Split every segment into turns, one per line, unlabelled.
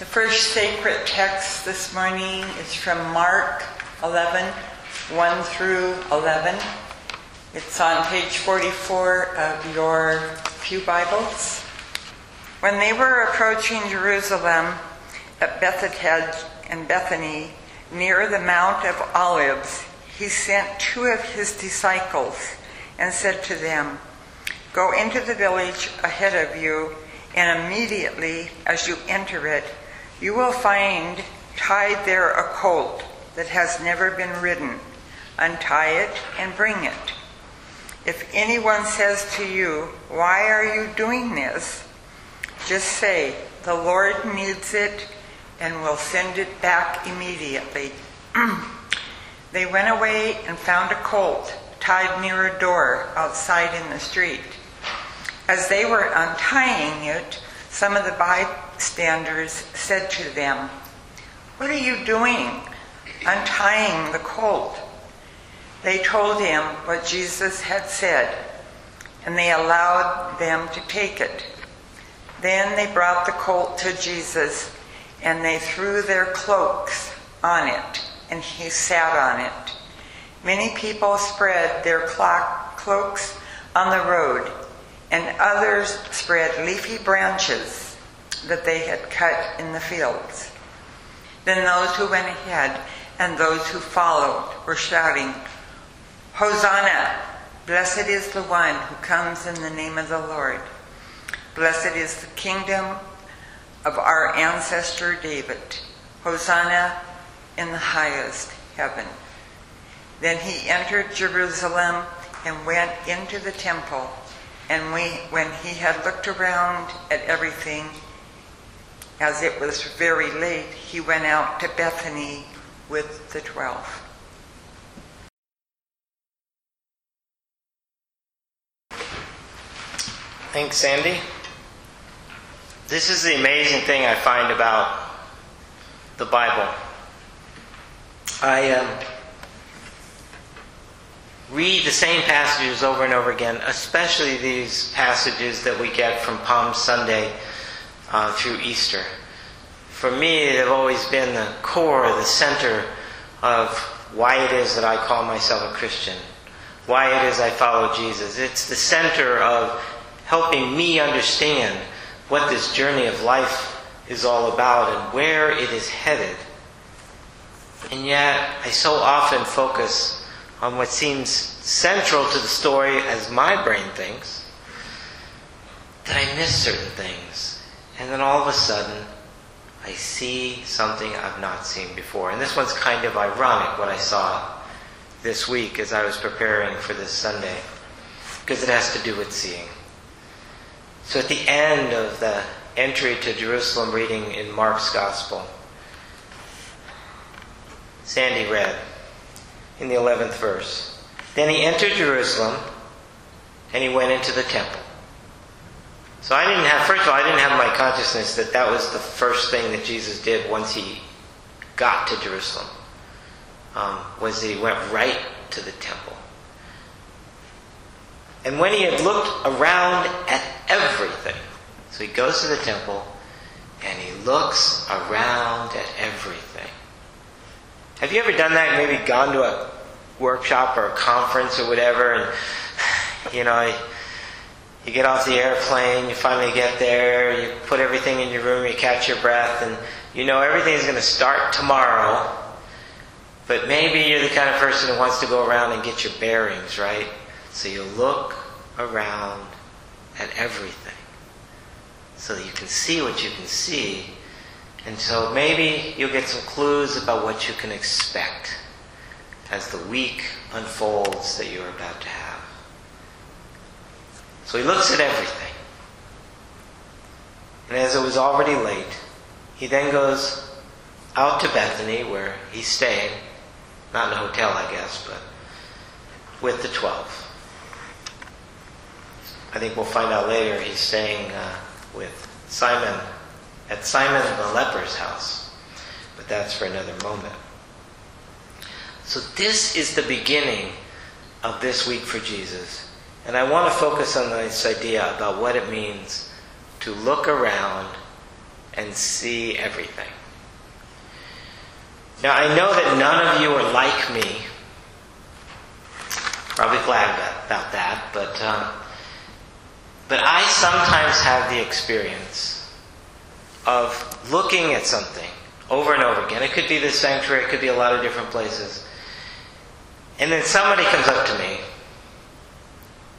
The first sacred text this morning is from Mark 11, 1 through 11. It's on page 44 of your Pew Bibles. When they were approaching Jerusalem at Bethphage and Bethany, near the Mount of Olives, he sent two of his disciples and said to them, Go into the village ahead of you, and immediately as you enter it, you will find tied there a colt that has never been ridden. Untie it and bring it. If anyone says to you, Why are you doing this? just say, The Lord needs it and will send it back immediately. they went away and found a colt tied near a door outside in the street. As they were untying it, some of the bystanders said to them, What are you doing, untying the colt? They told him what Jesus had said, and they allowed them to take it. Then they brought the colt to Jesus, and they threw their cloaks on it, and he sat on it. Many people spread their cloaks on the road, and others spread leafy branches that they had cut in the fields. Then those who went ahead and those who followed were shouting, Hosanna! Blessed is the one who comes in the name of the Lord. Blessed is the kingdom of our ancestor David. Hosanna in the highest heaven. Then he entered Jerusalem and went into the temple. And we, when he had looked around at everything, as it was very late, he went out to Bethany with the twelve.
Thanks, Sandy. This is the amazing thing I find about the Bible. I um, read the same passages over and over again, especially these passages that we get from Palm Sunday uh, through Easter. For me, they've always been the core, the center of why it is that I call myself a Christian, why it is I follow Jesus. It's the center of helping me understand what this journey of life is all about and where it is headed. And yet, I so often focus on what seems central to the story as my brain thinks that I miss certain things. And then all of a sudden, I see something I've not seen before. And this one's kind of ironic what I saw this week as I was preparing for this Sunday, because it has to do with seeing. So at the end of the entry to Jerusalem reading in Mark's Gospel, Sandy read in the 11th verse Then he entered Jerusalem and he went into the temple. So I didn't have, first of all, I didn't have my consciousness that that was the first thing that Jesus did once he got to Jerusalem, um, was that he went right to the temple. And when he had looked around at everything, so he goes to the temple and he looks around at everything. Have you ever done that? Maybe gone to a workshop or a conference or whatever, and you know, you get off the airplane, you finally get there, you put everything in your room, you catch your breath, and you know everything's going to start tomorrow. But maybe you're the kind of person who wants to go around and get your bearings, right? So you look around at everything so that you can see what you can see. And so maybe you'll get some clues about what you can expect as the week unfolds that you're about to have. So he looks at everything. And as it was already late, he then goes out to Bethany where he's staying. Not in a hotel, I guess, but with the twelve. I think we'll find out later he's staying uh, with Simon at Simon the leper's house. But that's for another moment. So, this is the beginning of this week for Jesus. And I want to focus on this idea about what it means to look around and see everything. Now, I know that none of you are like me. Probably glad about that, but, um, but I sometimes have the experience of looking at something over and over again. It could be the sanctuary, it could be a lot of different places. And then somebody comes up to me,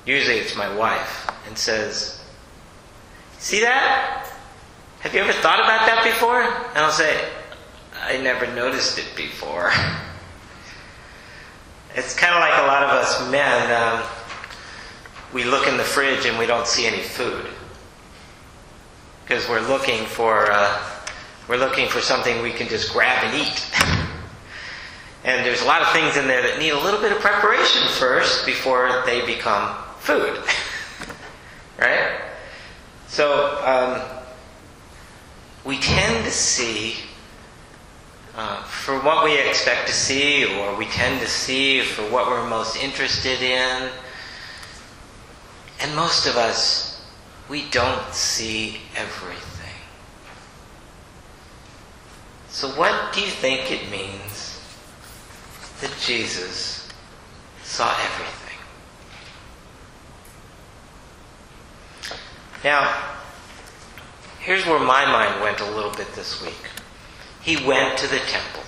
usually it's my wife, and says, See that? Have you ever thought about that before? And I'll say, I never noticed it before. It's kind of like a lot of us men. Um, we look in the fridge and we don't see any food because we're looking for uh, we're looking for something we can just grab and eat. and there's a lot of things in there that need a little bit of preparation first before they become food, right? So um, we tend to see uh, for what we expect to see, or we tend to see for what we're most interested in. And most of us, we don't see everything. So, what do you think it means that Jesus saw everything? Now, here's where my mind went a little bit this week he went to the temple.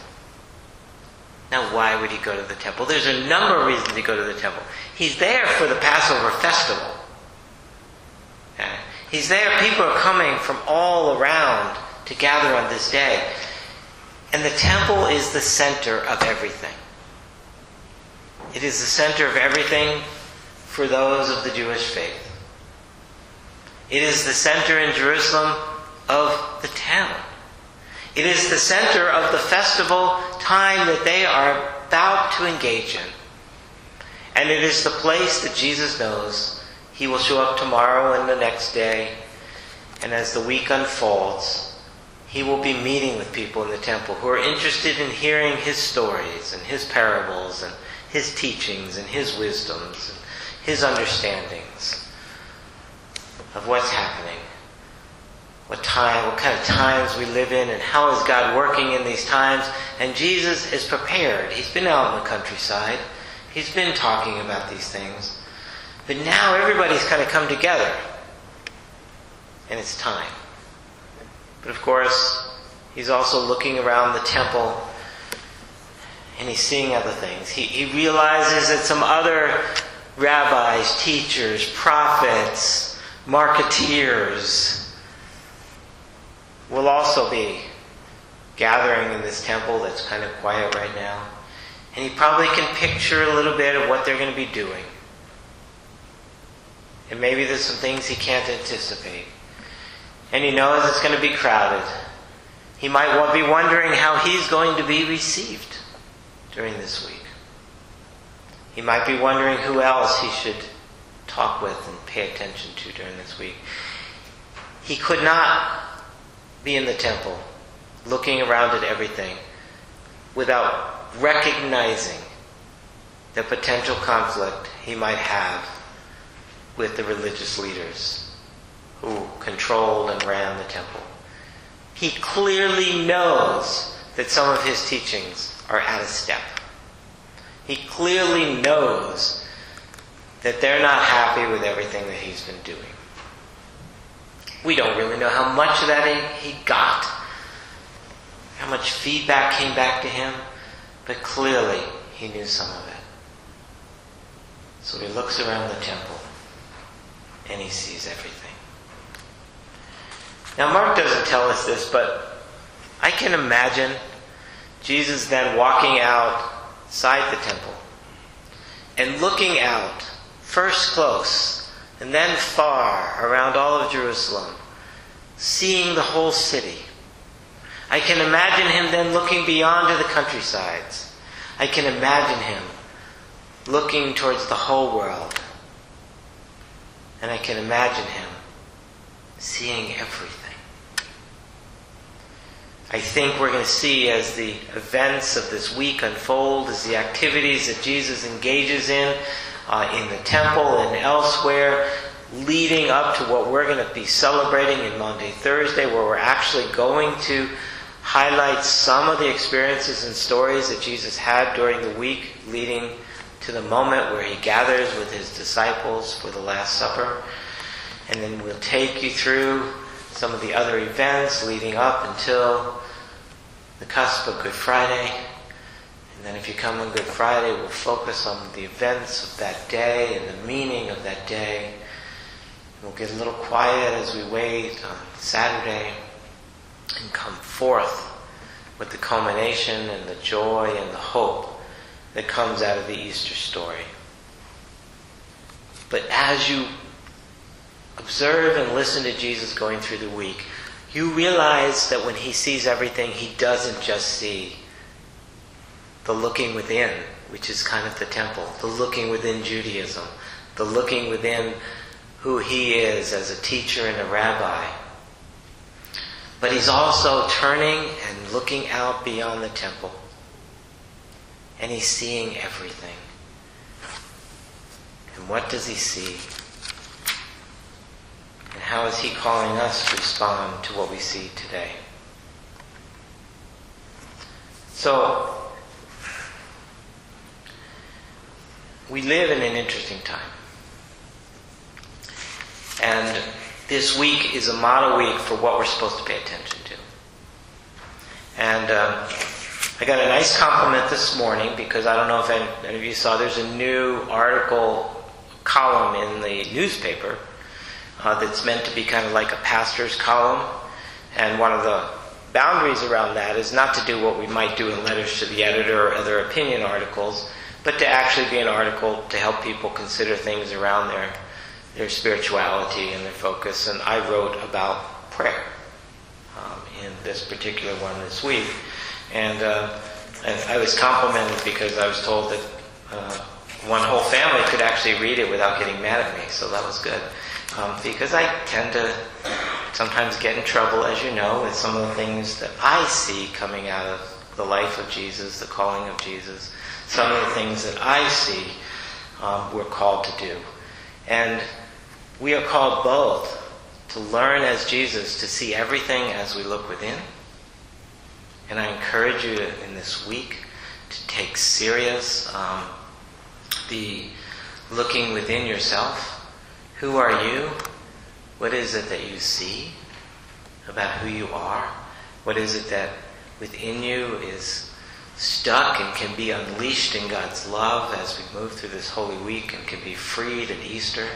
Now, why would he go to the temple? There's a number of reasons to go to the temple. He's there for the Passover festival. He's there. People are coming from all around to gather on this day. And the temple is the center of everything. It is the center of everything for those of the Jewish faith. It is the center in Jerusalem of the town. It is the center of the festival time that they are about to engage in. And it is the place that Jesus knows he will show up tomorrow and the next day. And as the week unfolds, he will be meeting with people in the temple who are interested in hearing his stories and his parables and his teachings and his wisdoms and his understandings of what's happening what time, what kind of times we live in, and how is God working in these times. And Jesus is prepared. He's been out in the countryside. He's been talking about these things. But now everybody's kind of come together. And it's time. But of course, he's also looking around the temple and he's seeing other things. He, he realizes that some other rabbis, teachers, prophets, marketeers, will also be gathering in this temple that's kind of quiet right now. And he probably can picture a little bit of what they're going to be doing. And maybe there's some things he can't anticipate. And he knows it's going to be crowded. He might be wondering how he's going to be received during this week. He might be wondering who else he should talk with and pay attention to during this week. He could not be in the temple, looking around at everything, without recognizing the potential conflict he might have with the religious leaders who controlled and ran the temple. He clearly knows that some of his teachings are out of step. He clearly knows that they're not happy with everything that he's been doing. We don't really know how much of that he, he got, how much feedback came back to him, but clearly he knew some of it. So he looks around the temple and he sees everything. Now, Mark doesn't tell us this, but I can imagine Jesus then walking outside the temple and looking out, first close and then far around all of Jerusalem, seeing the whole city. I can imagine him then looking beyond to the countrysides. I can imagine him looking towards the whole world. And I can imagine him seeing everything. I think we're going to see as the events of this week unfold, as the activities that Jesus engages in, uh, in the temple and elsewhere, leading up to what we're going to be celebrating in Maundy, Thursday, where we're actually going to highlight some of the experiences and stories that Jesus had during the week leading to the moment where he gathers with his disciples for the Last Supper. And then we'll take you through some of the other events leading up until the cusp of Good Friday. And then if you come on Good Friday, we'll focus on the events of that day and the meaning of that day. We'll get a little quiet as we wait on Saturday and come forth with the culmination and the joy and the hope that comes out of the Easter story. But as you observe and listen to Jesus going through the week, you realize that when he sees everything, he doesn't just see the looking within, which is kind of the temple, the looking within Judaism, the looking within who he is as a teacher and a rabbi. But he's also turning and looking out beyond the temple and he's seeing everything. And what does he see? And how is he calling us to respond to what we see today? So, we live in an interesting time. And this week is a model week for what we're supposed to pay attention to. And um, I got a nice compliment this morning because I don't know if any, any of you saw, there's a new article column in the newspaper uh, that's meant to be kind of like a pastor's column. And one of the boundaries around that is not to do what we might do in letters to the editor or other opinion articles, but to actually be an article to help people consider things around their, their spirituality and their focus. And I wrote about prayer um, in this particular one this week. And, uh, and I was complimented because I was told that uh, one whole family could actually read it without getting mad at me, so that was good. Um, because I tend to sometimes get in trouble, as you know, with some of the things that I see coming out of the life of Jesus, the calling of Jesus, some of the things that I see um, we're called to do. And we are called both to learn as Jesus, to see everything as we look within and I encourage you in this week to take serious um, the looking within yourself. Who are you? What is it that you see about who you are? What is it that within you is stuck and can be unleashed in God's love as we move through this Holy Week and can be freed at Easter?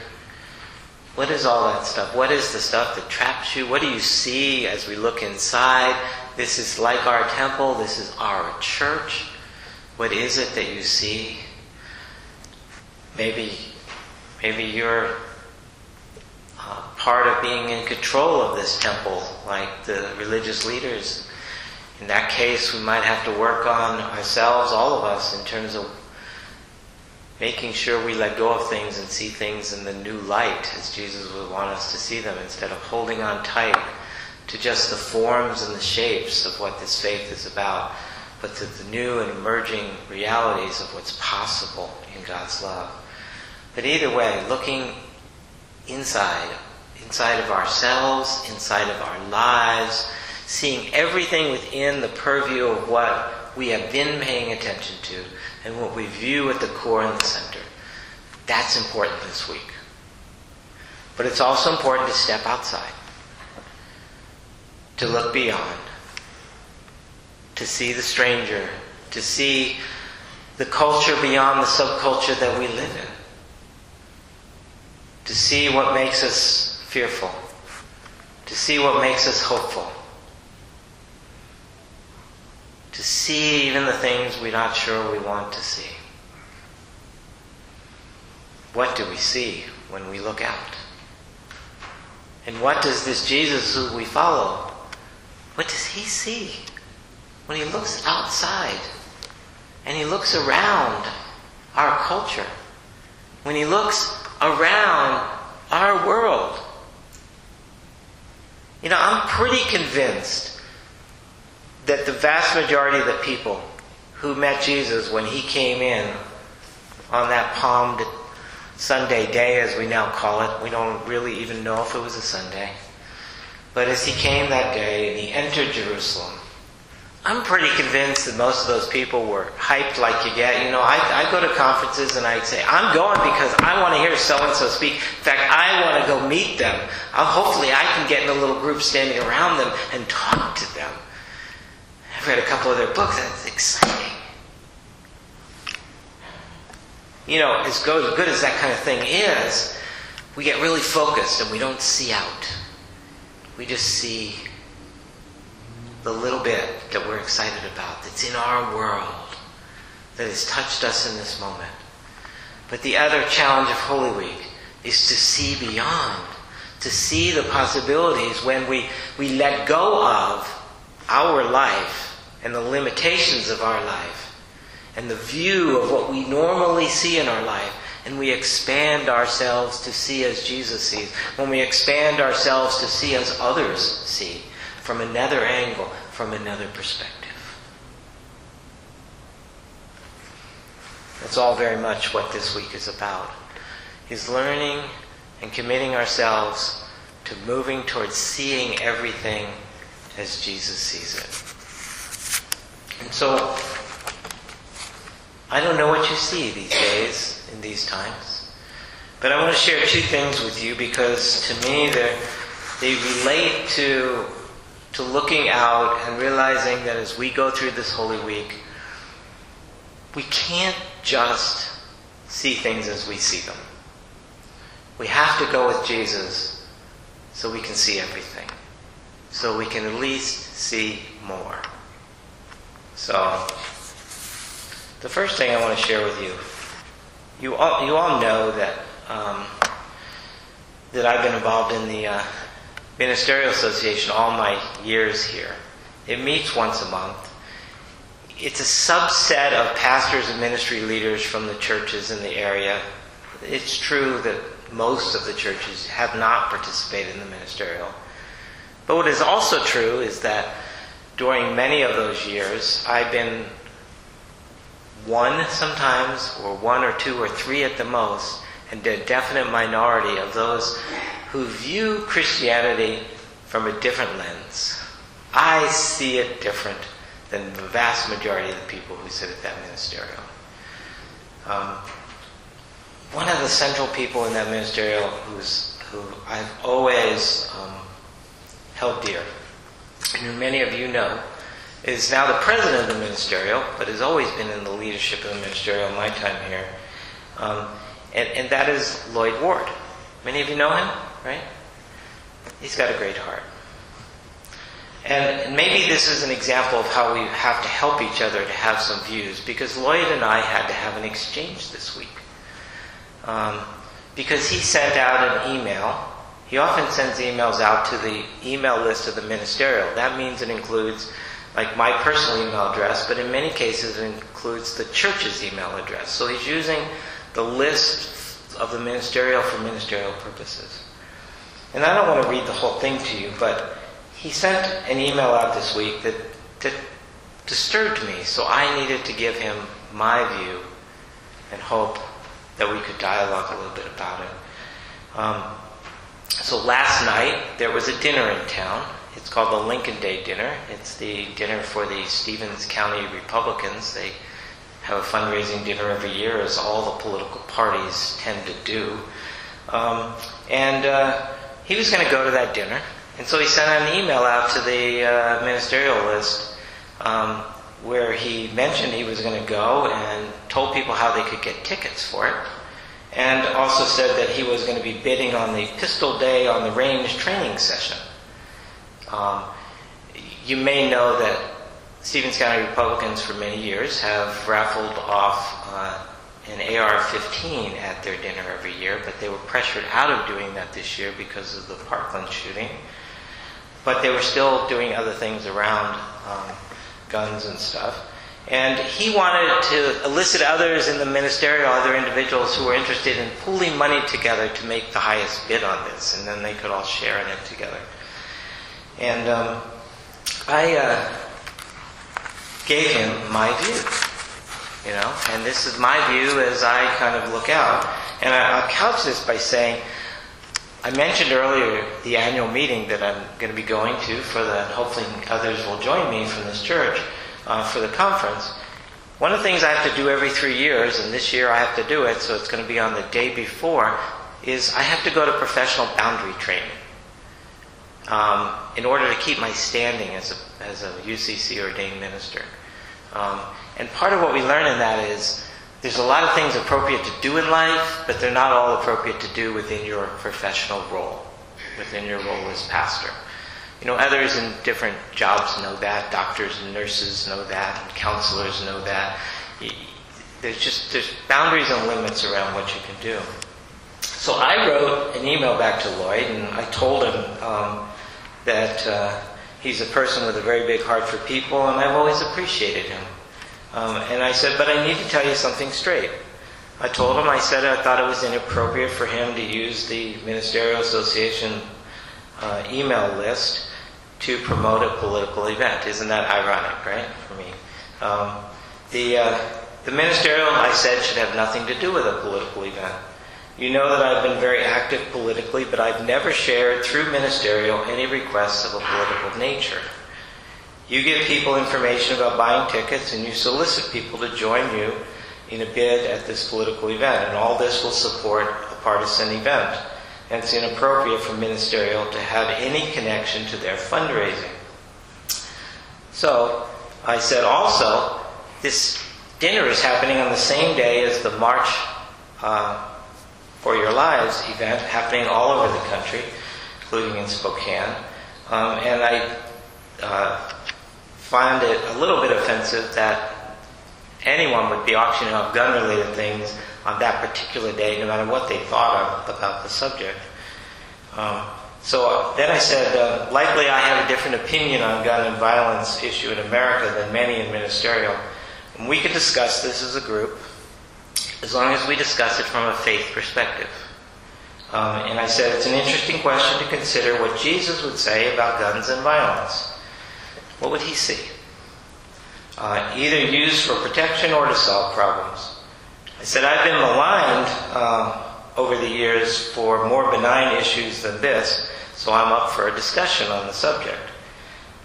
What is all that stuff? What is the stuff that traps you? What do you see as we look inside this is like our temple. This is our church. What is it that you see? Maybe, maybe you're uh, part of being in control of this temple, like the religious leaders. In that case, we might have to work on ourselves, all of us, in terms of making sure we let go of things and see things in the new light as Jesus would want us to see them instead of holding on tight to just the forms and the shapes of what this faith is about, but to the new and emerging realities of what's possible in God's love. But either way, looking inside, inside of ourselves, inside of our lives, seeing everything within the purview of what we have been paying attention to and what we view at the core and the center. That's important this week. But it's also important to step outside to look beyond, to see the stranger, to see the culture beyond the subculture that we live in, to see what makes us fearful, to see what makes us hopeful, to see even the things we're not sure we want to see. What do we see when we look out? And what does this Jesus who we follow what does he see when he looks outside and he looks around our culture? When he looks around our world? You know, I'm pretty convinced that the vast majority of the people who met Jesus when he came in on that Palm Sunday day, as we now call it. We don't really even know if it was a Sunday. But as he came that day and he entered Jerusalem, I'm pretty convinced that most of those people were hyped like you get. You know, I, I go to conferences and I say, I'm going because I want to hear so and so speak. In fact, I want to go meet them. I'll, hopefully, I can get in a little group standing around them and talk to them. Read a couple of their books, That's exciting. You know, as good, as good as that kind of thing is, we get really focused and we don't see out. We just see the little bit that we're excited about that's in our world that has touched us in this moment. But the other challenge of Holy Week is to see beyond, to see the possibilities when we, we let go of our life and the limitations of our life and the view of what we normally see in our life and we expand ourselves to see as Jesus sees, when we expand ourselves to see as others see, from another angle, from another perspective. That's all very much what this week is about. Is learning and committing ourselves to moving towards seeing everything as Jesus sees it. And so I don't know what you see these days in these times. But I want to share two things with you because to me they relate to to looking out and realizing that as we go through this Holy Week, we can't just see things as we see them. We have to go with Jesus so we can see everything. So we can at least see more. So, the first thing I want to share with you, you all, you all know that um, that I've been involved in the uh, Ministerial Association all my years here. It meets once a month. It's a subset of pastors and ministry leaders from the churches in the area. It's true that most of the churches have not participated in the ministerial. But what is also true is that during many of those years, I've been one sometimes, or one or two or three at the most, and a definite minority of those who view Christianity from a different lens. I see it different than the vast majority of the people who sit at that ministerial. Um, one of the central people in that ministerial who's, who I've always um, held dear, who many of you know, is now the president of the ministerial, but has always been in the leadership of the ministerial in my time here. Um, and, and that is Lloyd Ward. Many of you know him, right? He's got a great heart. And maybe this is an example of how we have to help each other to have some views, because Lloyd and I had to have an exchange this week. Um, because he sent out an email. He often sends emails out to the email list of the ministerial. That means it includes like my personal email address, but in many cases it includes the church's email address. So he's using the list of the ministerial for ministerial purposes. And I don't want to read the whole thing to you, but he sent an email out this week that, that disturbed me, so I needed to give him my view and hope that we could dialogue a little bit about it. Um, so last night there was a dinner in town it's called the Lincoln Day Dinner. It's the dinner for the Stevens County Republicans. They have a fundraising dinner every year, as all the political parties tend to do. Um, and uh, he was going to go to that dinner. And so he sent an email out to the uh, ministerial list um, where he mentioned he was going to go and told people how they could get tickets for it. And also said that he was going to be bidding on the pistol day on the range training session. Um, you may know that Stevens County Republicans for many years have raffled off uh, an AR-15 at their dinner every year, but they were pressured out of doing that this year because of the Parkland shooting. But they were still doing other things around um, guns and stuff. And he wanted to elicit others in the ministerial, other individuals who were interested in pooling money together to make the highest bid on this, and then they could all share in it together. And um, I uh, gave him my view. you know, and this is my view as I kind of look out. And I, I'll couch this by saying, I mentioned earlier the annual meeting that I'm going to be going to for the, hopefully others will join me from this church uh, for the conference. One of the things I have to do every three years, and this year I have to do it, so it's going to be on the day before, is I have to go to professional boundary training um, in order to keep my standing as a, as a UCC ordained minister. Um, and part of what we learn in that is there's a lot of things appropriate to do in life, but they're not all appropriate to do within your professional role, within your role as pastor. You know, others in different jobs know that. Doctors and nurses know that. And counselors know that. There's just there's boundaries and limits around what you can do. So I wrote an email back to Lloyd, and I told him um, that uh, he's a person with a very big heart for people, and I've always appreciated him. Um, and I said, but I need to tell you something straight. I told him, I said I thought it was inappropriate for him to use the Ministerial Association uh, email list to promote a political event. Isn't that ironic, right, for me? Um, the, uh, the ministerial, I said, should have nothing to do with a political event. You know that I've been very active politically, but I've never shared through ministerial any requests of a political nature. You give people information about buying tickets and you solicit people to join you in a bid at this political event, and all this will support a partisan event. And it's inappropriate for ministerial to have any connection to their fundraising. So I said also, this dinner is happening on the same day as the March uh, for Your Lives event happening all over the country, including in Spokane. Um, and I uh, find it a little bit offensive that anyone would be auctioning off gun related things on that particular day, no matter what they thought of about the subject. Um, so uh, then I said, uh, likely I have a different opinion on gun and violence issue in America than many in ministerial. And we can discuss this as a group as long as we discuss it from a faith perspective. Um, and I said, it's an interesting question to consider what Jesus would say about guns and violence. What would he see? Uh, either used for protection or to solve problems. I said, I've been maligned uh, over the years for more benign issues than this, so I'm up for a discussion on the subject.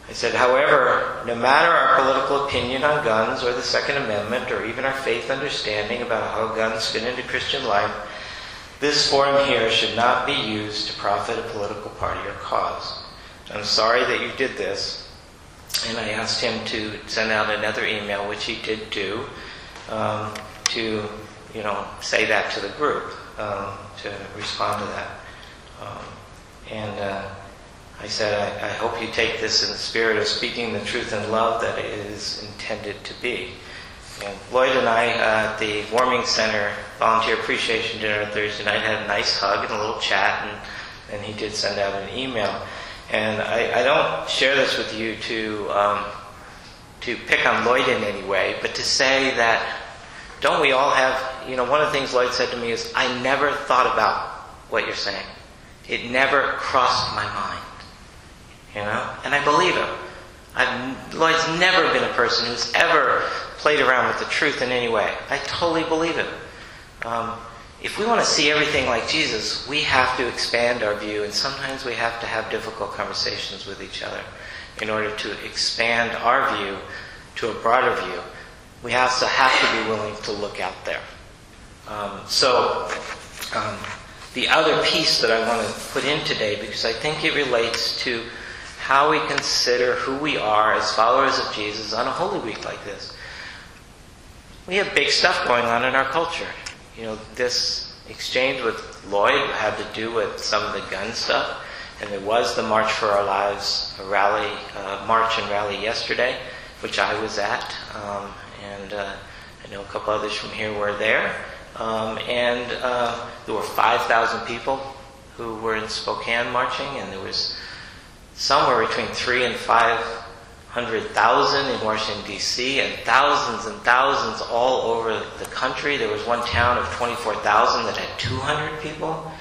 I said, however, no matter our political opinion on guns or the Second Amendment or even our faith understanding about how guns fit into Christian life, this forum here should not be used to profit a political party or cause. I'm sorry that you did this, and I asked him to send out another email, which he did do, um, to you know say that to the group, um, to respond to that. Um, and uh, I said, I, I, hope you take this in the spirit of speaking the truth in love that it is intended to be. And Lloyd and I uh, at the Warming Center Volunteer Appreciation Dinner Thursday night had a nice hug and a little chat, and, and he did send out an email. And I, I don't share this with you to, um, to pick on Lloyd in any way, but to say that don't we all have, you know, one of the things Lloyd said to me is, I never thought about what you're saying. It never crossed my mind. You know? And I believe him. I've, Lloyd's never been a person who's ever played around with the truth in any way. I totally believe him. Um, if we want to see everything like Jesus, we have to expand our view, and sometimes we have to have difficult conversations with each other in order to expand our view to a broader view. We also have to be willing to look out there. Um, so, um, the other piece that I want to put in today, because I think it relates to how we consider who we are as followers of Jesus on a Holy Week like this. We have big stuff going on in our culture. You know, this exchange with Lloyd had to do with some of the gun stuff, and there was the March for Our Lives rally, uh, march and rally yesterday, which I was at, um, and uh, I know a couple others from here were there. Um, and uh, there were 5,000 people who were in Spokane marching, and there was somewhere between three and 500,000 in Washington, D.C., and thousands and thousands all over the country. There was one town of 24,000 that had 200 people.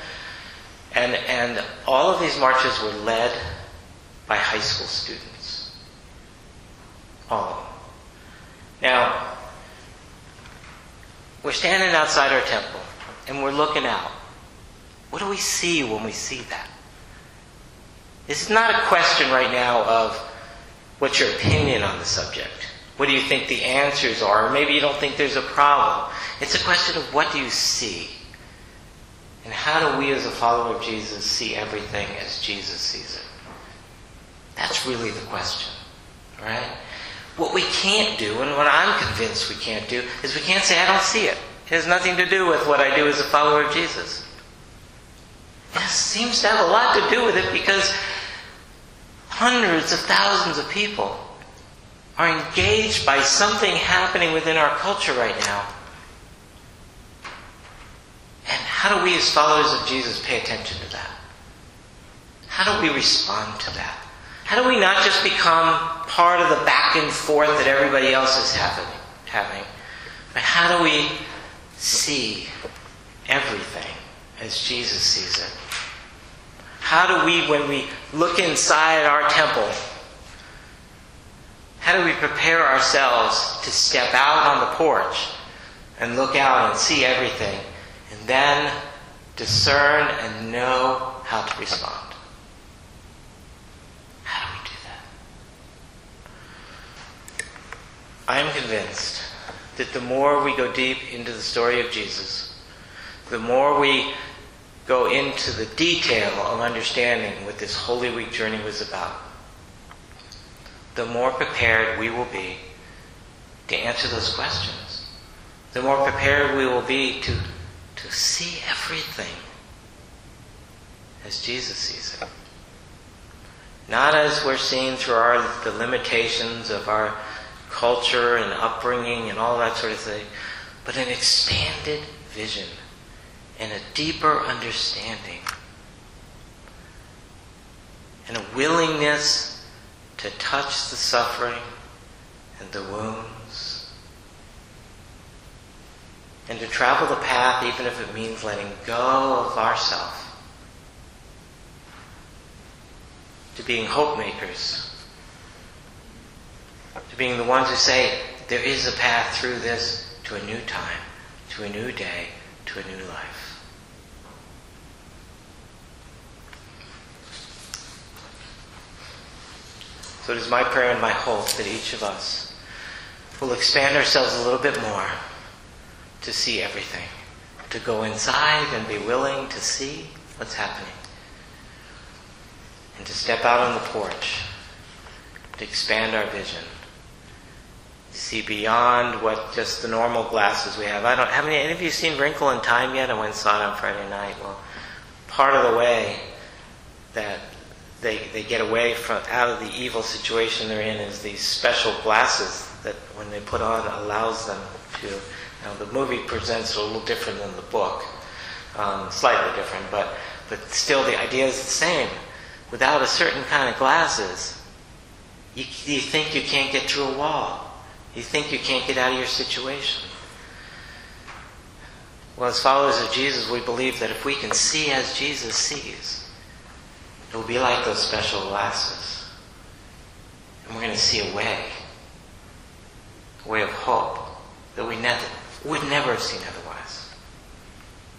And, and all of these marches were led by high school students. All. Now, we're standing outside our temple and we're looking out. What do we see when we see that? This is not a question right now of what's your opinion on the subject. What do you think the answers are? Maybe you don't think there's a problem. It's a question of what do you see? And how do we as a follower of Jesus see everything as Jesus sees it? That's really the question. Right? What we can't do, and what I'm convinced we can't do, is we can't say, I don't see it. It has nothing to do with what I do as a follower of Jesus. It seems to have a lot to do with it because hundreds of thousands of people are engaged by something happening within our culture right now. And how do we, as followers of Jesus, pay attention to that? How do we respond to that? How do we not just become part of the back and forth that everybody else is having, having but how do we see everything as Jesus sees it? How do we, when we look inside our temple, how do we prepare ourselves to step out on the porch and look out and see everything and then discern and know how to respond? How do we do that? I am convinced that the more we go deep into the story of Jesus, the more we go into the detail of understanding what this Holy Week journey was about, the more prepared we will be to answer those questions. The more prepared we will be to, to see everything as Jesus sees it. Not as we're seeing through our, the limitations of our culture and upbringing and all that sort of thing, but an expanded vision and a deeper understanding and a willingness to touch the suffering and the wounds. And to travel the path even if it means letting go of ourself to being hope makers to being the ones who say there is a path through this to a new time to a new day to a new life. So it is my prayer and my hope that each of us will expand ourselves a little bit more to see everything, to go inside and be willing to see what's happening, and to step out on the porch, to expand our vision, see beyond what just the normal glasses we have. I don't have any. Any of you seen Wrinkle in Time yet? I went and saw it on Friday night. Well, part of the way that they, they get away from out of the evil situation they're in is these special glasses that when they put on allows them to now the movie presents a little different than the book um, slightly different but but still the idea is the same without a certain kind of glasses you, you think you can't get through a wall you think you can't get out of your situation well as followers of jesus we believe that if we can see as jesus sees it will be like those special glasses. And we're going to see a way, a way of hope that we never, would never have seen otherwise.